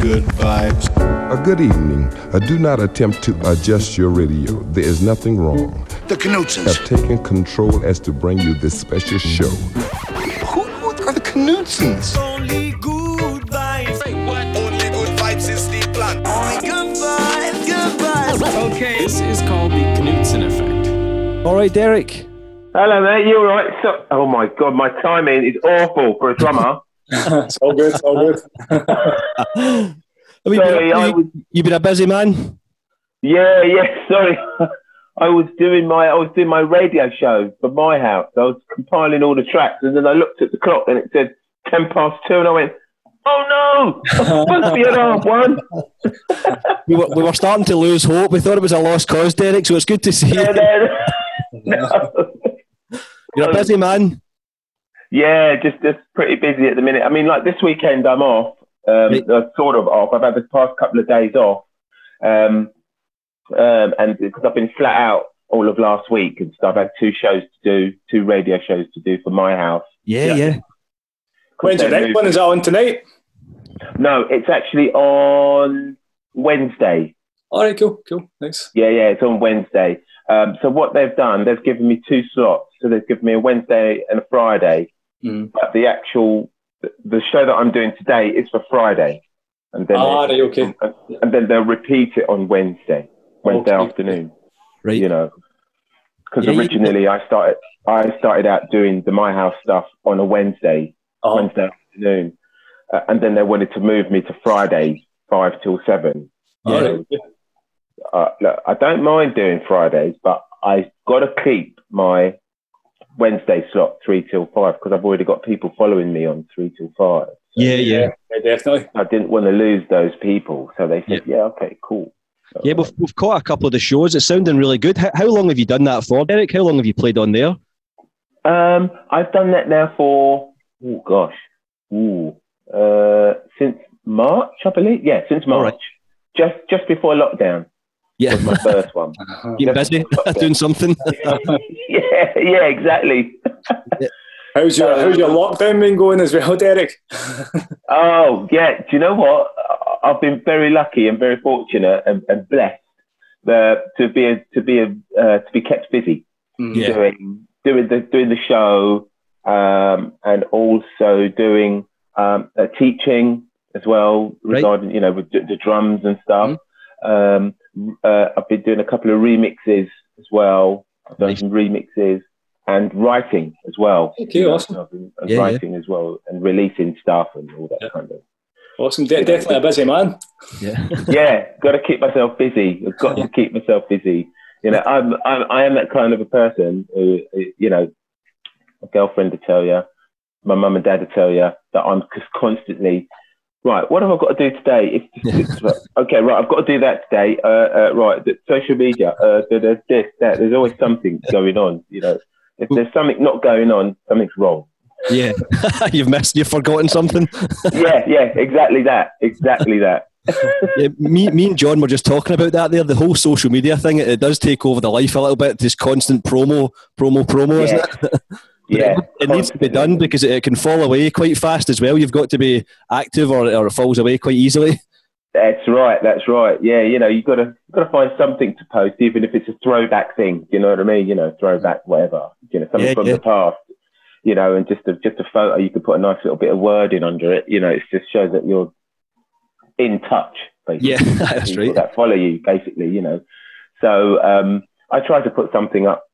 good vibes. A good evening. Uh, do not attempt to adjust your radio. There is nothing wrong. The Knutsens. Have taken control as to bring you this special show. Who, who are the Knutsens? Only good vibes. Say what? Only good vibes is the plan. Only good vibes, good vibes. Okay, this is called the Knutsen effect. All right, Derrick. Hello, mate. You all right? So, oh my god, my timing is awful for a drummer. It's all good. It's all good. Sorry, you, I you, was- you've been a busy man. Yeah, yeah. Sorry, I was doing my I was doing my radio show for Mi-House. I was compiling all the tracks, and then I looked at the clock, and it said ten past two, and I went, "Oh no, supposed be half one." We were, we were starting to lose hope. We thought it was a lost cause, Derrick. So it's good to see you. And no. You're a busy man. Yeah, just just pretty busy at the minute. I mean, like this weekend, I'm off. Um, Right. uh, sort of off. I've had the past couple of days off, um, um, and because I've been flat out all of last week and stuff, I've had two shows to do, two radio shows to do for Mi-House. Yeah, yeah. When's your They're next one? Is that on tonight? No, it's actually on Wednesday. All right, cool, cool, nice. Yeah, yeah, it's on Wednesday. Um, so what they've done, they've given me two slots. So they've given me a Wednesday and a Friday. Mm. But the actual, the show that I'm doing today is for Friday. And then, Ah, right, okay. and, and then they'll repeat it on Wednesday, Wednesday Okay. afternoon. Right. You know, because Yeah, you- originally I started, I started out doing the Mi-House stuff on a Wednesday, Oh, Wednesday afternoon, uh, and then they wanted to move me to Friday, five till seven. all right. Uh, look, I don't mind doing Fridays, but I've got to keep my Wednesday slot three till five because I've already got people following me on three till five. Yeah, yeah. Yeah, definitely. I didn't want to lose those people, so they said, "Yeah, okay, cool." So, Yeah, we've, we've caught a couple of the shows. It's sounding really good. How, how long have you done that for, Derrick? How long have you played on there? Um, I've done that now for oh gosh, ooh, uh, since March, I believe. Yeah, since March, right. just just before lockdown Yeah, was my first one. keep busy doing something. yeah, yeah, exactly. How's your How's your lockdown been going as well, Derrick? Oh, yeah. Do you know what? I- I've been very lucky and very fortunate and, and blessed uh, to be a, to be a, uh, to be kept busy Yeah. doing doing the doing the show um, and also doing um, uh, teaching as well Right. regarding you know with the, the drums and stuff. Um, uh, I've been doing a couple of remixes as well. I've done Nice. some remixes and writing as well. Okay, awesome. I've been- and Yeah, yeah. writing as well and releasing stuff and all that Yeah. kind of Awesome, De- definitely a busy man. Yeah. yeah, got to keep myself busy. I've got to keep myself busy. You know, I'm, I'm I am that kind of a person who, you know, my girlfriend to tell you, my mum and dad to tell you that I'm just constantly right. What have I got to do today? It's, it's okay, right. I've got to do that today. Uh, uh, right, the social media. Uh, there's this, that. There's always something going on. You know, if there's something not going on, something's wrong. Yeah. you've missed, you've forgotten something. Yeah, yeah, exactly that, exactly that. Yeah, me, me and John were just talking about that there. The whole social media thing, it, it does take over the life a little bit. This constant promo, promo, promo, isn't it? Yeah, It needs to be done because it, can fall away quite fast as well. You've got to be active or, or it falls away quite easily. That's right. That's right. Yeah, you know, you got to got to find something to post, even if it's a throwback thing. You know what I mean? You know, throwback, whatever. You know, something Yeah, from yeah. the past. You know, and just a just a photo, you could put a nice little bit of wording under it. You know, it just shows that you're in touch. Basically, Yeah, that's people right. That follow you, basically. You know, so um, I try to put something up.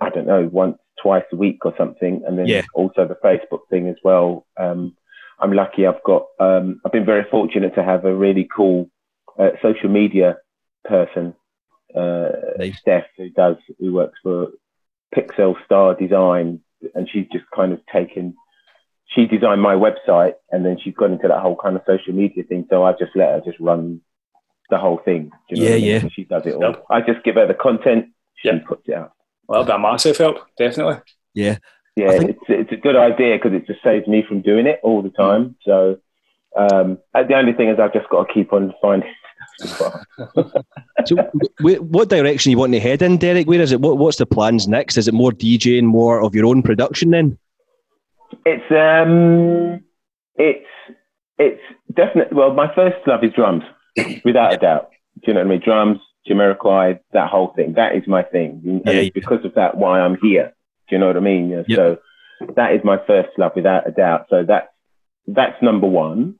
I don't know, once, twice a week or something, and then Yeah. also the Facebook thing as well. Um, I'm lucky. I've got. Um, I've been very fortunate to have a really cool uh, social media person, uh, Nice. Steph, who does who works for Pixel Star Design, and she's just kind of taken. She designed my website, and then she's gone into that whole kind of social media thing. So I just let her just run the whole thing. you know Yeah, I mean? yeah. She does it all. Yep. I just give her the content. She Yep. puts it out. Well, that'll be a massive help, definitely. Yeah. Yeah, think- it's it's a good idea because it just saves me from doing it all the time. So um, uh, the only thing is I've just got to keep on finding stuff as well. So, what direction you want to head in, Derrick? Where is it? What, what's the plans next? Is it more DJing, more of your own production then? It's um, it's it's definitely well. My first love is drums, without a doubt. Do you know what I mean? Drums, Jamiroquai, that whole thing. That is my thing, and Yeah, it's because of that why I'm here. Do you know what I mean? Yeah, Yep. So that is my first love, without a doubt. So that's that's number one.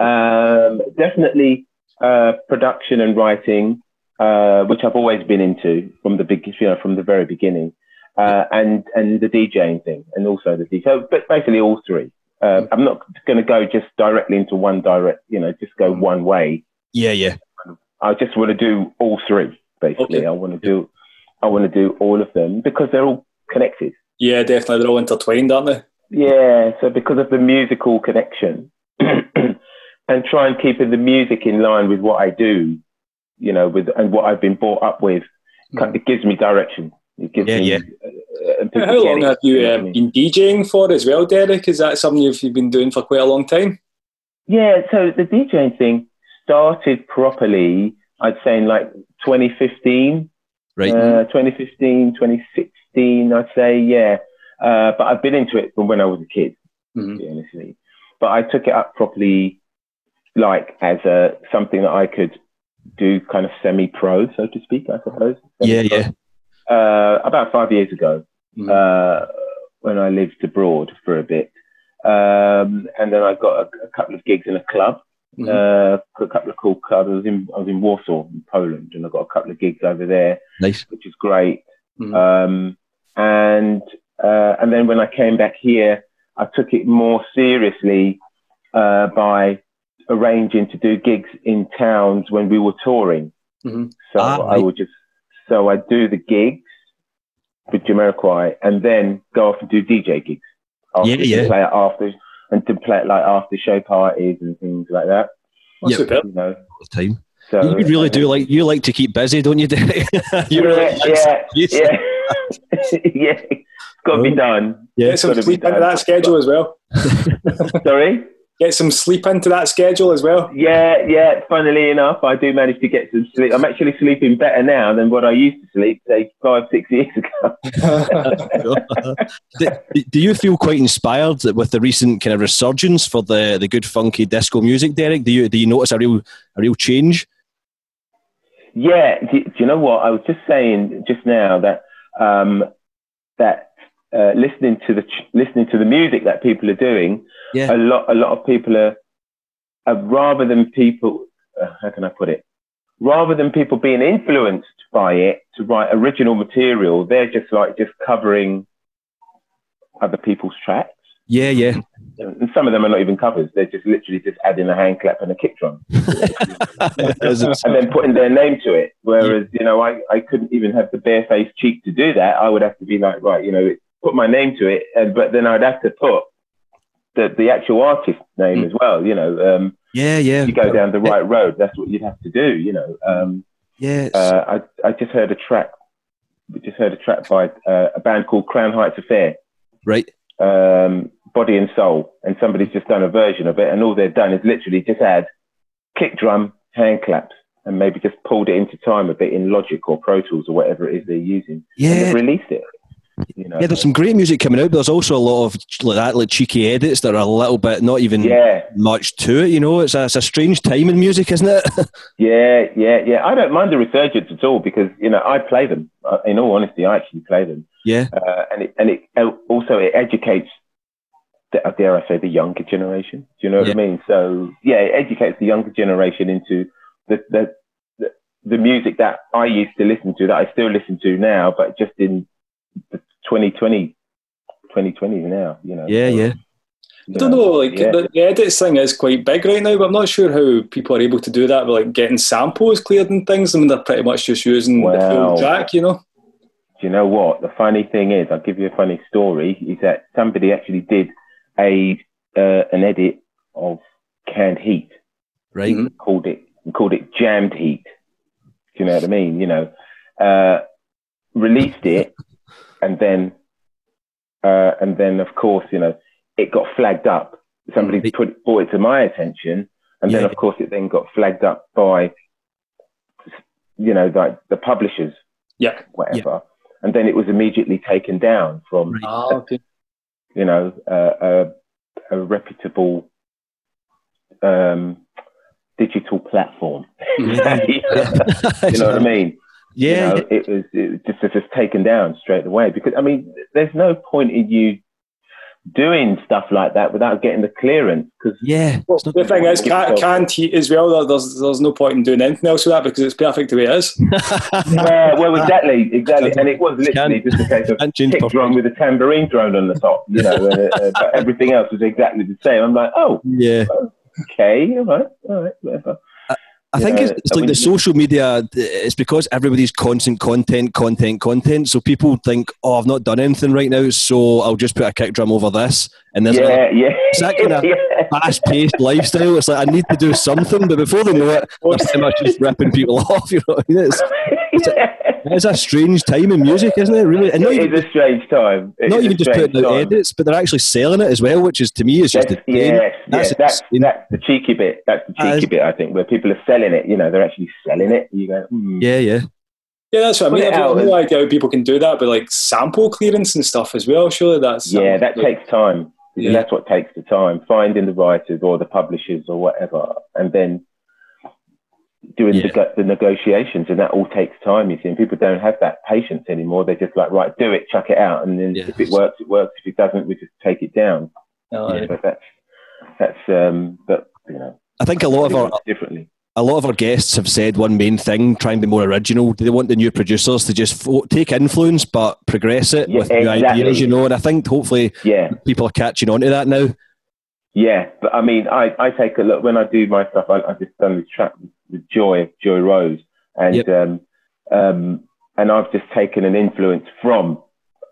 Um, definitely uh, production and writing, uh, which I've always been into from the big, you know, from the very beginning, uh, and and the DJing thing, and also the DJ. So, but basically all three. Uh, I'm not going to go just directly into one direct, you know, just go one way. Yeah, yeah. I just want to do all three. Basically, Okay. I want to do, I want to do all of them because they're all connected. Yeah, definitely. They're all intertwined, aren't they? Yeah, so because of the musical connection and try and keeping the music in line with what I do, you know, with and what I've been brought up with, kind- it gives me direction. It gives Yeah, me. yeah. Uh, How long it, have you know what I um, mean? been DJing for as well, Derrick? Is that something you've, you've been doing for quite a long time? Yeah, so the DJing thing started properly, I'd say in like 2015, Right. uh, 2015, 2016, I'd say, yeah. Uh, but I've been into it from when I was a kid. Mhm. to be honest with you. But I took it up properly, like as a something that I could do, kind of semi-pro, so to speak, I suppose. yeah, Semi-pro. yeah. Uh, about five years ago, Mhm. uh, when I lived abroad for a bit, um, and then I got a, a couple of gigs in a club. Mhm. Uh, a couple of cool clubs. I was in I was in Warsaw, in Poland, and I got a couple of gigs over there, Nice. which is great. Mhm. Um, and uh, and then when I came back here, I took it more seriously uh, by arranging to do gigs in towns when we were touring. Mhm. So Ah, I would just so I do the gigs with Jamiroquai, and then go off and do DJ gigs. After, Yeah, yeah. Play after and to play it like after show parties and things like that. Oh, Yep. You know. All the time. So you really do uh, like you like to keep busy, don't you, Derrick? you yeah, really like yeah, yeah, yeah. It's got to be done. Yeah. Get some gotta be done. that schedule as well. Sorry. Get some sleep into that schedule as well. Yeah, yeah. Funnily enough, I do manage to get some sleep. I'm actually sleeping better now than what I used to sleep, say five, six years ago. do, do you feel quite inspired with the recent kind of resurgence for the, the good funky disco music, Derrick? Do you do you notice a real a real change? Yeah. Do, do you know what? I was just saying just now that um, that uh, listening to the listening to the music that people are doing, Yeah. a lot a lot of people are, are rather than people. Uh, how can I put it? Rather than people being influenced by it to write original material, they're just like just covering other people's tracks. Yeah, yeah. And some of them are not even covers. They're just literally just adding a hand clap and a kick drum and then putting their name to it. Whereas, you know, I, I couldn't even have the barefaced cheek to do that. I would have to be like, right, you know, put my name to it. And, but then I'd have to put the, the actual artist name as well. You know, um, yeah, yeah. you go down the right road. That's what you'd have to do, you know. Um, Yeah, uh, I, I just heard a track. We just heard a track by uh, a band called Crown Heights Affair right. um, Body and Soul, and somebody's just done a version of it, and all they've done is literally just add kick drum, hand claps, and maybe just pulled it into time a bit in Logic or Pro Tools or whatever it is they're using, and Yeah, they've released it. You know, yeah. There's some great music coming out, but there's also a lot of like that, like cheeky edits that are a little bit not even yeah, much to it. You know, it's a, it's a strange time in music, isn't it? yeah, yeah, yeah. I don't mind the resurgence at all because you know I play them. Uh, In all honesty, I actually play them, yeah, uh, and it and it also it educates. The, dare I say the younger generation? Do you know what Yeah. I mean? So yeah, it educates the younger generation into the, the the music that I used to listen to, that I still listen to now, but just in 2020, 2020 now. You know. yeah, So, yeah. I don't know, like Yeah. the, the edits thing is quite big right now, but I'm not sure how people are able to do that with like getting samples cleared and things. I mean, they're pretty much just using the Wow. full track, you know. Do you know what? The funny thing is, I'll give you a funny story. Is that somebody actually did a uh, an edit of Canned Heat, Right. Mhm. called it called it Jammed Heat. Do you know what I mean? You know, uh, released it, and then uh, and then of course, you know, it got flagged up. Somebody Right. put brought it to my attention, and then Yeah. of course it then got flagged up by you know like the publishers Yeah. whatever. And then it was immediately taken down from, Right. Ah, okay. you know, uh, a, a reputable um, digital platform. You know what I mean? Yeah, you know, yeah. it was it was just it's just taken down straight away because I mean, there's no point in you doing stuff like that without getting the clearance because yeah. Well, the thing is, can't, yourself- Canned Heat as well? There's there's no point in doing anything else with that because it's perfect the way it is. yeah, well, exactly, exactly, and it was literally just a case of can't kick drum with a tambourine thrown on the top, you know, uh, uh, but everything else was exactly the same. I'm like, oh, yeah. okay, all right, all right, whatever. I think know, it's, it's like the social media. It's because everybody's constant content, content, content. So people think, "Oh, I've not done anything right now, so I'll just put a kick drum over this." And there's Yeah, yeah, It's that kind of yeah. fast-paced lifestyle. It's like I need to do something, but before they know it, they're pretty much just ripping people off. You know, what I mean? it's, it's a strange time in music, isn't it? Really, and not It even, is a strange time. It not even just putting out edits, but they're actually selling it as well, which is to me is just That's, insane. yes, That's yes, that's, that's the cheeky bit. That's the cheeky As- bit, I think, where people are selling it. You know, they're actually selling it. You go, hmm. Yeah, yeah. Yeah, that's what I mean. I've out got no idea how people can do that, but like sample clearance and stuff as well. Surely that's yeah, that like, takes time. Yeah. That's what takes the time. Finding the writers or the publishers or whatever, and then doing Yeah. the, the negotiations, and that all takes time. You see, and people don't have that patience anymore. They're just like, right, do it, chuck it out, and then Yeah. if it works, it works. If it doesn't, we just take it down. no, Yeah. But that's that's um, but you know, I think a lot of our differently. A lot of our guests have said one main thing: try and be more original. Do They want the new producers to just fo- take influence but progress it Yeah, with new exactly. ideas, you know. And I think hopefully Yeah. people are catching on to that now. Yeah, but I mean, I, I take a look when I do my stuff. I, I just done this track with Joy, Joy Rose, and Yep. um, um, and I've just taken an influence from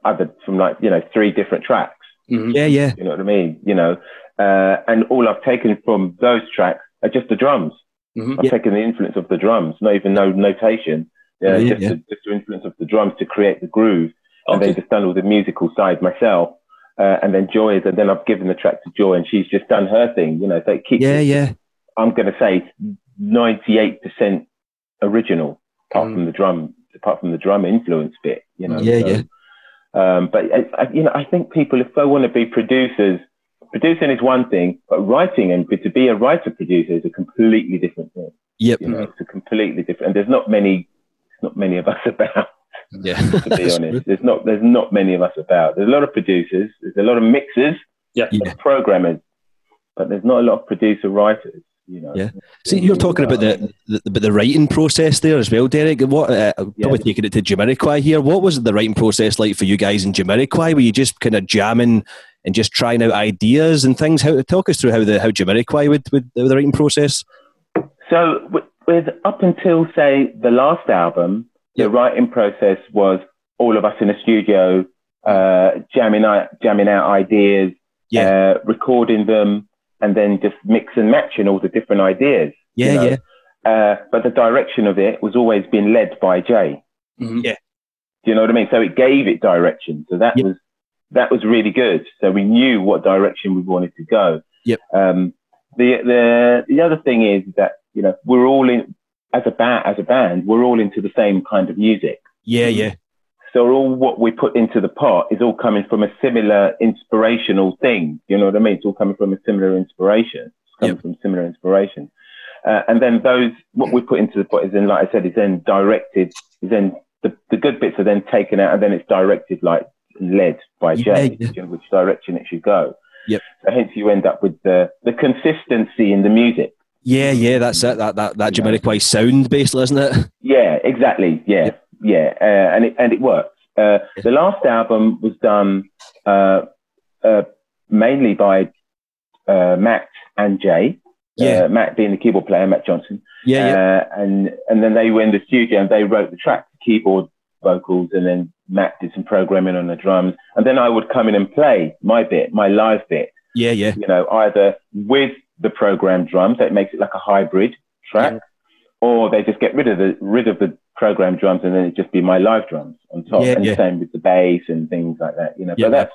other from like you know three different tracks. Mhm. Yeah, yeah, You know what I mean? You know, uh, and all I've taken from those tracks are just the drums. Mhm. I've Yeah. taken the influence of the drums, not even no notation. Yeah, Yeah, just, yeah. The, just the influence of the drums to create the groove, and then Okay. just done all the musical side myself. Uh, and then Joy is, and then I've given the track to Joy, and she's just done her thing. You know, so it keeps yeah, it yeah. I'm going to say 98% original, apart Mm. from the drum, apart from the drum influence bit. You know. Yeah, so, yeah. Um, but I, I, you know, I think people, if they want to be producers, producing is one thing, but writing and to be a writer producer is a completely different thing. Yep. You know, it's a completely different. And there's not many, not many of us about. Yeah. To be honest, there's not there's not many of us about. There's a lot of producers. There's a lot of mixers, Yeah. Yeah. programmers, but there's not a lot of producer writers. You know. Yeah. See, you're talking about the, the the writing process there as well, Derrick. What uh, Yeah. probably taking it to Jamiroquai here. What was the writing process like for you guys in Jamiroquai? Were you just kind of jamming and just trying out ideas and things? How talk us through how the how Jamiroquai would with the writing process? So with, with up until say the last album, the writing process was all of us in a studio, uh, jamming out, jamming out ideas, Yeah. uh, recording them, and then just mix and matching all the different ideas. you Yeah, know. yeah, Uh, but the direction of it was always being led by Jay. Mhm. Yeah. Do you know what I mean? So it gave it direction. So that Yep. was that was really good. So we knew what direction we wanted to go. Yep. Um, the the the other thing is that you know we're all in as a band as a band we're all into the same kind of music. yeah, yeah, So all what we put into the pot is all coming from a similar inspirational thing. You know what I mean? It's all coming from a similar inspiration. It's coming Yep. from similar inspiration. Uh, and then those, what we put into the pot is then, like I said, is then directed, is then the, the good bits are then taken out and then it's directed like led by Yeah, Jay, yeah. which direction it should go. Yep. So hence you end up with the, the consistency in the music. yeah, yeah. That's it. That that that Jamiroquai sound, basically, isn't it? Yeah, exactly. Yeah, Yep. yeah, uh, and it and it works. Uh, the last album was done uh, uh, mainly by uh, Matt and Jay. Yeah. Uh, Matt being the keyboard player, Matt Johnson. Yeah, yeah, Uh, and and then they were in the studio and they wrote the track, The keyboard, vocals, and then Matt did some programming on the drums. And then I would come in and play my bit, my live bit. yeah, yeah, You know, either with the programmed drums, that makes it like a hybrid track, or they just get rid of the rid of the programmed drums and then it just be my live drums on top. Yeah, and yeah. the same with the bass and things like that. You know, Yeah. but that's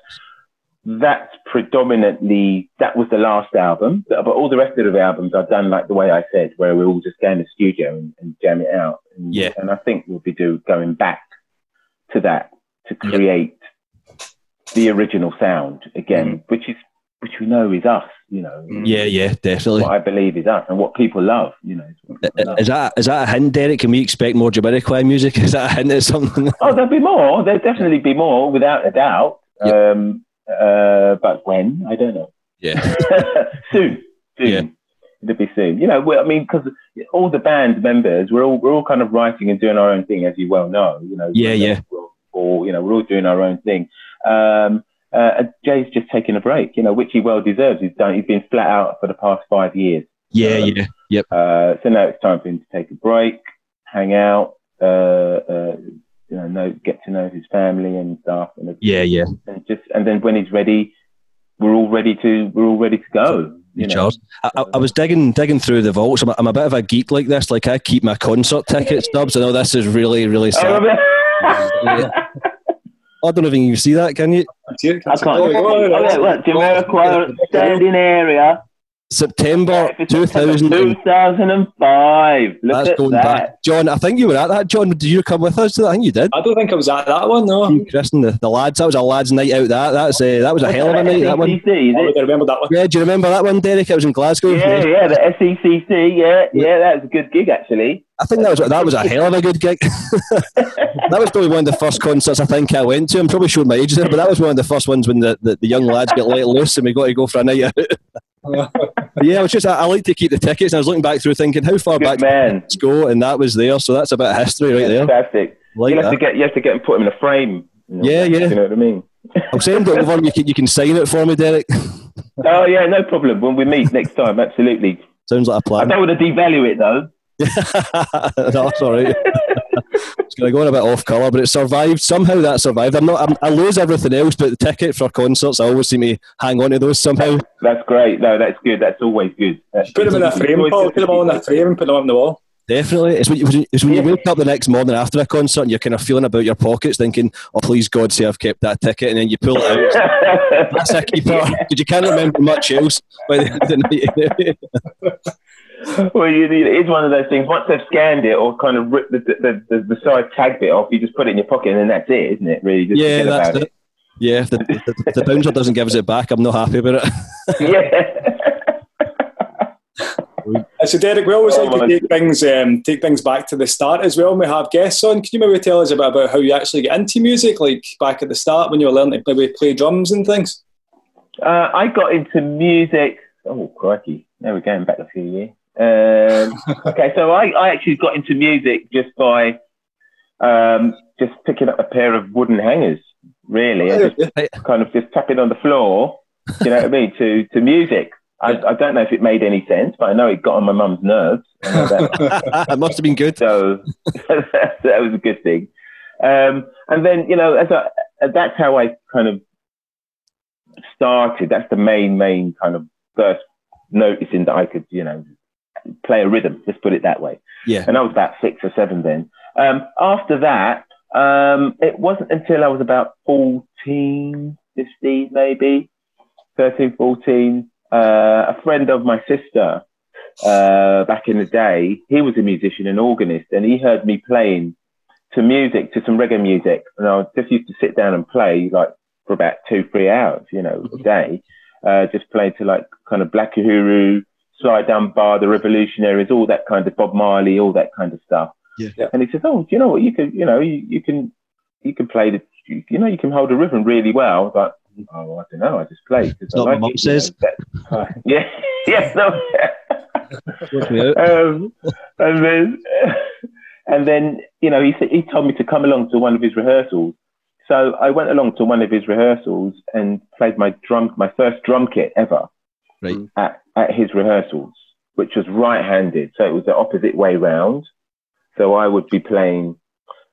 that's predominantly that was the last album. But all the rest of the albums I've done like the way I said, where we all just go in the studio and, and jam it out. And, Yeah. and I think we'll be do going back to that to Yep. create the original sound again, Mm-hmm. which is which we know is us. You know, Yeah, yeah, definitely. what I believe is us and what people love. You know, is love. Is that is that a hint, Derrick? Can we expect more Jamiroquai music? Is that a hint at something? Oh, there'll be more. There'll definitely be more, without a doubt. Um, uh, but when I don't know. Yeah, soon, soon. Yeah. It'll be soon. You know, I mean, because all the band members, we're all we're all kind of writing and doing our own thing, as you well know. You know. Yeah, yeah. Or you know, we're all doing our own thing. Um, uh, Jay's just taking a break, you know, which he well deserves. He's done. He's been flat out for the past five years. yeah, yeah, yep. Uh, so now it's time for him to take a break, hang out, uh, uh, you know, know, get to know his family and stuff, and, Yeah, yeah. and just and then when he's ready, we're all ready to we're all ready to go. You know? Charles. I, I, I was digging digging through the vaults. I'm a, I'm a bit of a geek like this. Like I keep my concert ticket stubs. I know this is really really sad. I I don't know if you can see that. Can you? I can't. Oh, yeah, look, Jamiroquai standing area, September 2000. 2005. Look That's at going that. back. John, I think you were at that. John, did you come with us to that? I think you did. I don't think I was at that one, no. You, Chris, and the, the lads. That was a lads' night out. That that's uh, that was a hell of a night. That one. SECC, is I it? remember that one. Yeah, do you remember that one, Derrick? It was in Glasgow. Yeah, yeah, the SECC. Yeah, yeah, that was a good gig actually. I think that was that was a hell of a good gig. that was probably one of the first concerts I think I went to. I'm probably showing my age there, but that was one of the first ones when the, the, the young lads get let loose and we got to go for a night out. But yeah, it was just I, I like to keep the tickets, and I was looking back through thinking how far Good back man. let's go, and that was there. So that's a bit of history right there. Fantastic. Like you have to get you have to get and put him in a frame. you know, Yeah, yeah. You know what I mean? I'll send it over. You can you can sign it for me, Derrick. Oh yeah, no problem. When we meet next time, absolutely. Sounds like a plan. I don't want to devalue it though. All right. it's going to go on a bit off colour, but it survived. Somehow that survived. I'm not. I'm, I lose everything else, but the ticket for concerts, I always seem to hang on to those somehow. That's great. No, that's good. That's always good. That's Put them in a frame, Paul. Put them to all in a frame and put them on the wall. Definitely, it's when, you, it's when you wake up the next morning after a concert and you're kind of feeling about your pockets, thinking, "Oh, please God, say I've kept that ticket," and then you pull it out. That's a keeper because you can't remember much else by the end of the night. well, you, it's one of those things. Once they've scanned it or kind of ripped the, the, the, the side tag bit off, you just put it in your pocket and then that's it, isn't it? Really? Just yeah, that's about it. Yeah, if the, the, the bouncer doesn't give us it back, I'm not happy about it. yeah. So, Derrick, we always like to take things um, take things back to the start as well. When we have guests on, can you maybe tell us a bit about how you actually get into music, like back at the start when you were learning to maybe play drums and things? Uh, I got into music. Oh, crikey. Now we're going back a few years. Um, okay, so I, I actually got into music just by um, just picking up a pair of wooden hangers, really. I just kind of just tapping on the floor, you know what I mean, to, to music. I, I don't know if it made any sense, but I know it got on my mum's nerves. That. must have been good. so that was a good thing. Um, and then, you know, as I, that's how I kind of started. That's the main, main kind of first noticing that I could, you know, play a rhythm. Let's put it that way. Yeah. And I was about six or seven then. Um, after that, um, it wasn't until I was about 14, 15, maybe 13, 14. Uh, a friend of my sister uh, back in the day, he was a musician and organist, and he heard me playing to music, to some reggae music. And I just used to sit down and play like for about two, three hours, you know, a day. Uh, just playing to like kind of Black Uhuru, Sly Dunbar, the Revolutionaries, all that kind of Bob Marley, all that kind of stuff. Yeah. And he says, "Oh, do you know what? You can, you know, you, you can, you can play the, you, you know, you can hold a rhythm really well." But "Oh, I don't know. I just play because I not like what Mum it." you know, says. that- yeah, yeah, no. Worked me out. um, and then, and then, you know, he said he told me to come along to one of his rehearsals. So I went along to one of his rehearsals and played my drum, my first drum kit ever Right. at, at his rehearsals, which was right-handed. So it was the opposite way round. So I would be playing.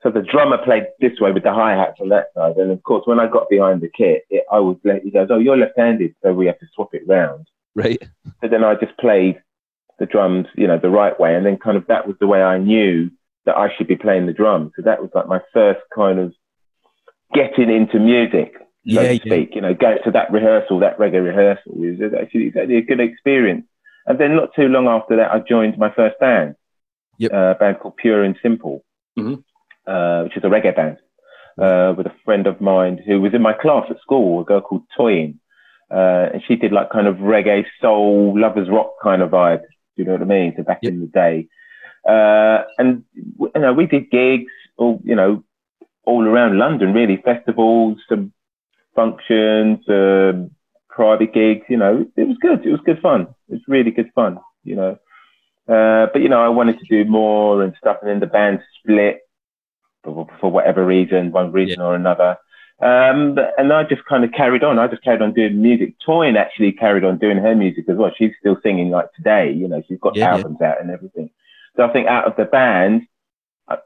So the drummer played this way with the hi hats on that side, and of course, when I got behind the kit, it, I was let. He goes, "Oh, you're left-handed, so we have to swap it round." Right. So then I just played the drums, you know, the right way, and then kind of that was the way I knew that I should be playing the drums. So that was like my first kind of getting into music, so Yeah, to yeah. speak. You know, going to that rehearsal, that reggae rehearsal, was actually, actually a good experience. And then not too long after that, I joined my first band, Yep. uh, a band called Pure and Simple, Mhm. uh, which is a reggae band, uh, with a friend of mine who was in my class at school, a girl called Toyin. uh, and she did like kind of reggae, soul, lovers rock kind of vibe. Do you know what I mean? So back Yep. in the day, uh, and you know we did gigs, all you know, all around London, really festivals, some functions, um, private gigs. You know, it was good. It was good fun. It was really good fun. You know, uh, but you know, I wanted to do more and stuff, and then the band split for, for whatever reason, one reason or another. Um, but- and I just kind of carried on. I just carried on doing music. Toyin actually carried on doing her music as well. She's still singing like today. You know, she's got Yeah, yeah. albums out and everything. So I think out of the band, uh,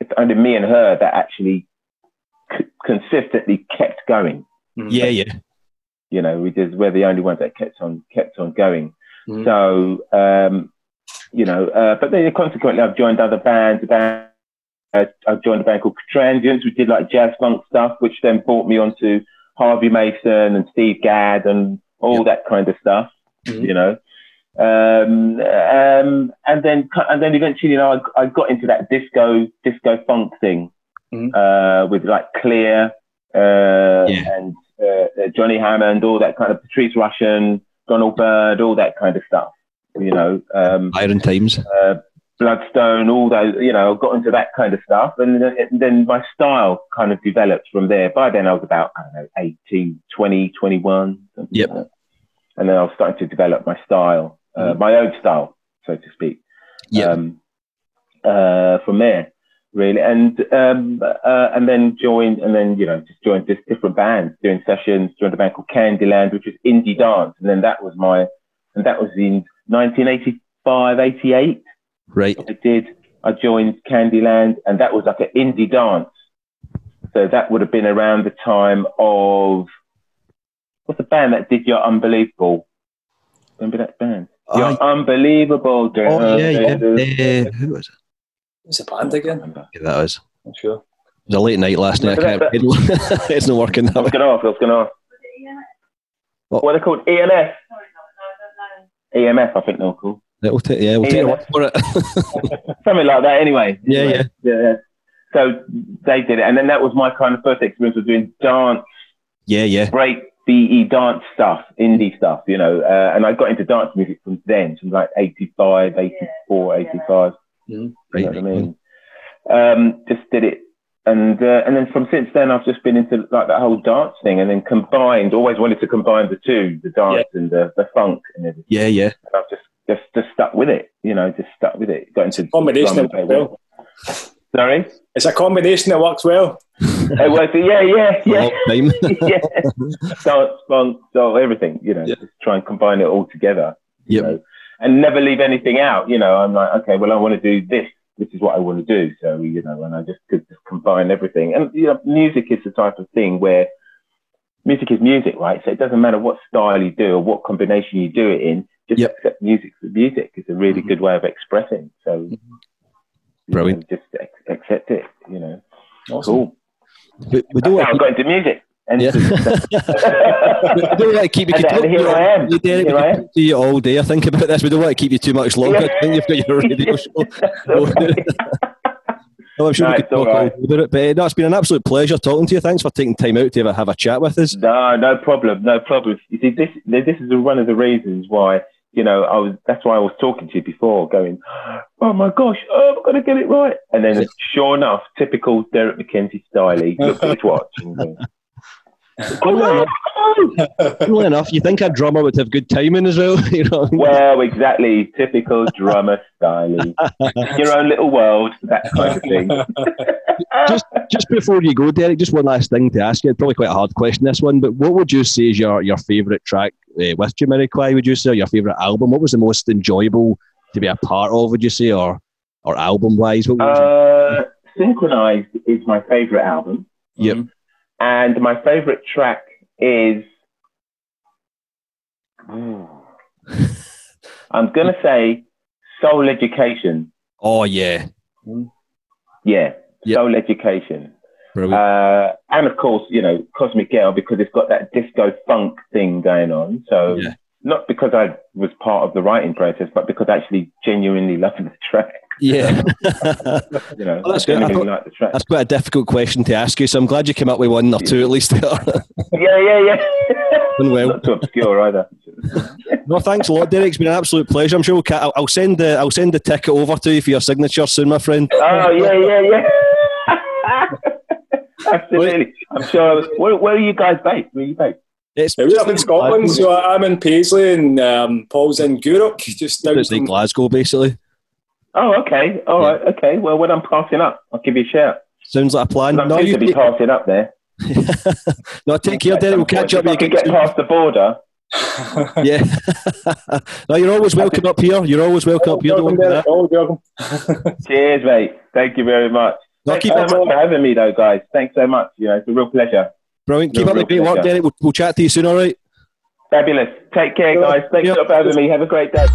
it's only me and her that actually c- consistently kept going. Yeah, yeah. You know, we just we're the only ones that kept on kept on going. Mhm. So um, you know, uh, but then consequently, I've joined other bands. A band, uh, I joined a band called Transients, which did like jazz funk stuff, which then brought me onto Harvey Mason and Steve Gadd and all Yep. that kind of stuff. Mhm. You know. Um, um, and then, and then eventually, you know, I, I got into that disco, disco funk thing, Mhm. uh, with like Clear, uh, Yeah. and, uh, uh, Johnny Hammond, all that kind of Patrice Rushen, Donald Byrd, all that kind of stuff, you know, um, Iron Times. uh, Bloodstone, all those, you know, got into that kind of stuff. And then, and then my style kind of developed from there. By then I was about, I don't know, 18, 20, 21. Yep. like. And then I was starting to develop my style, uh, my own style, so to speak. Yeah. Um, uh, from there, really. And, um, uh, and then joined, and then, you know, just joined just different bands, doing sessions, joined a band called Candyland, which was indie dance. And then that was my, and that was in 1985, 88. Right. I did. I joined Candyland, and that was like an indie dance. So that would have been around the time of what's the band that did Your Unbelievable? Remember that band? You're Oh, Unbelievable. oh, yeah, yeah. Uh, who was it? It's a band again. Yeah, that was. I'm sure. It was a late night last night. I can't. it's not working that way. going. I was going ask. What? What are they called? EMF. EMF, I think they're called. We'll take, yeah, we'll take your word for it. Something like that, anyway. Yeah, Anyway, yeah, yeah. So they did it, and then that was my kind of first experience of doing dance yeah, yeah. break BE dance stuff, indie stuff, you know. Uh, and I got into dance music from then, from like 85, 84, 85. You know what I mean? Um, just did it. And uh, and then from since then, I've just been into like that whole dance thing, and then combined. Always wanted to combine the two, the dance and the, the funk, and everything. Yeah, yeah. And I've just just just stuck with it, you know, just stuck with it. Got into Combination that works well. Sorry, It's a combination that works well. it works. yeah, yeah, yeah. yeah, dance, funk, soul, everything. You know, Yeah. just try and combine it all together. you know, and never leave anything out. You know, I'm like, okay, well, I want to do this. This is what I want to do. So you know, and I just could just combine everything. And you know, music is the type of thing where music is music, right? So it doesn't matter what style you do or what combination you do it in. Just Yep. accept music for music. It's a really mm-hmm. good way of expressing. So mm-hmm. know, Brilliant. just ac- accept it. You know, Awesome. cool. We, we don't That's how I got into music. Yeah. we don't want to keep you. And- and here I am. you, Derrick, we Here I am. talk you all day. I think about this. We don't want to keep you too much longer. Yeah. I think you've got your radio show. No, I'm sure No, we could talk right. about it. But uh, no, it's been an absolute pleasure talking to you. Thanks for taking time out to have a, have a chat with us. No, no problem, no problem. You see, this this is one of the reasons why you know I was. That's why I was talking to you before, going, "Oh my gosh, oh, I'm gonna get it right." And then, sure enough, typical Derrick McKenzie style. He looked at his watch. And goes, Funnily enough, you think a drummer would have good timing as well? you know what I mean? well, exactly, typical drummer style. Your own little world, that kind of thing. just just before you go, Derrick, just one last thing to ask you. Probably quite a hard question, this one, but what would you say is your, your favourite track uh, with Jamiroquai, would you say, or your favourite album? What was the most enjoyable to be a part of, would you say, or or album wise? What would you Uh, Synkronized is my favorite album. Yep. And my favorite track is. Ooh. I'm going to say Soul Education. Oh, yeah. Yeah, Yep. Soul Education. Uh, and of course, you know, Cosmic Girl because it's got that disco funk thing going on. So Yeah. not because I was part of the writing process, but because I actually genuinely loved the track. Yeah. You know, Well, that's I good. Thought- like the track. That's quite a difficult question to ask you, so I'm glad you came up with one or two at least. Yeah, yeah, yeah. Done well. Not too obscure either. No, thanks a lot, Derrick. It's been an absolute pleasure. I'm sure we'll ca- I'll, I'll send the I'll send the ticket over to you for your signature soon, my friend. Oh yeah, yeah, yeah. Absolutely. I'm sure. Where, where are you guys based? Where are you based? It's Yeah, we're up in Scotland, so I'm in Paisley and um, Paul's in Gourock, just down it's like from Glasgow, basically. Oh, okay. All right. Okay. Well, when I'm passing up, I'll give you a shout. Sounds like a plan. I'm No, you, to be passing up there. no, take care, Derrick. We'll catch up If I can get past the border. Yeah. no, you're always welcome up here. You're always welcome up here. Welcome, Derrick. Oh, welcome. Cheers, mate. Thank you very much. No, Thanks keep so much for having me, though, guys. Thanks so much. You know, it's a real pleasure. Brilliant. Keep up the great work, pleasure. Derrick. We'll, we'll chat to you soon, all right? Fabulous. Take care, guys. Thanks Yep. for having me. Have a great day.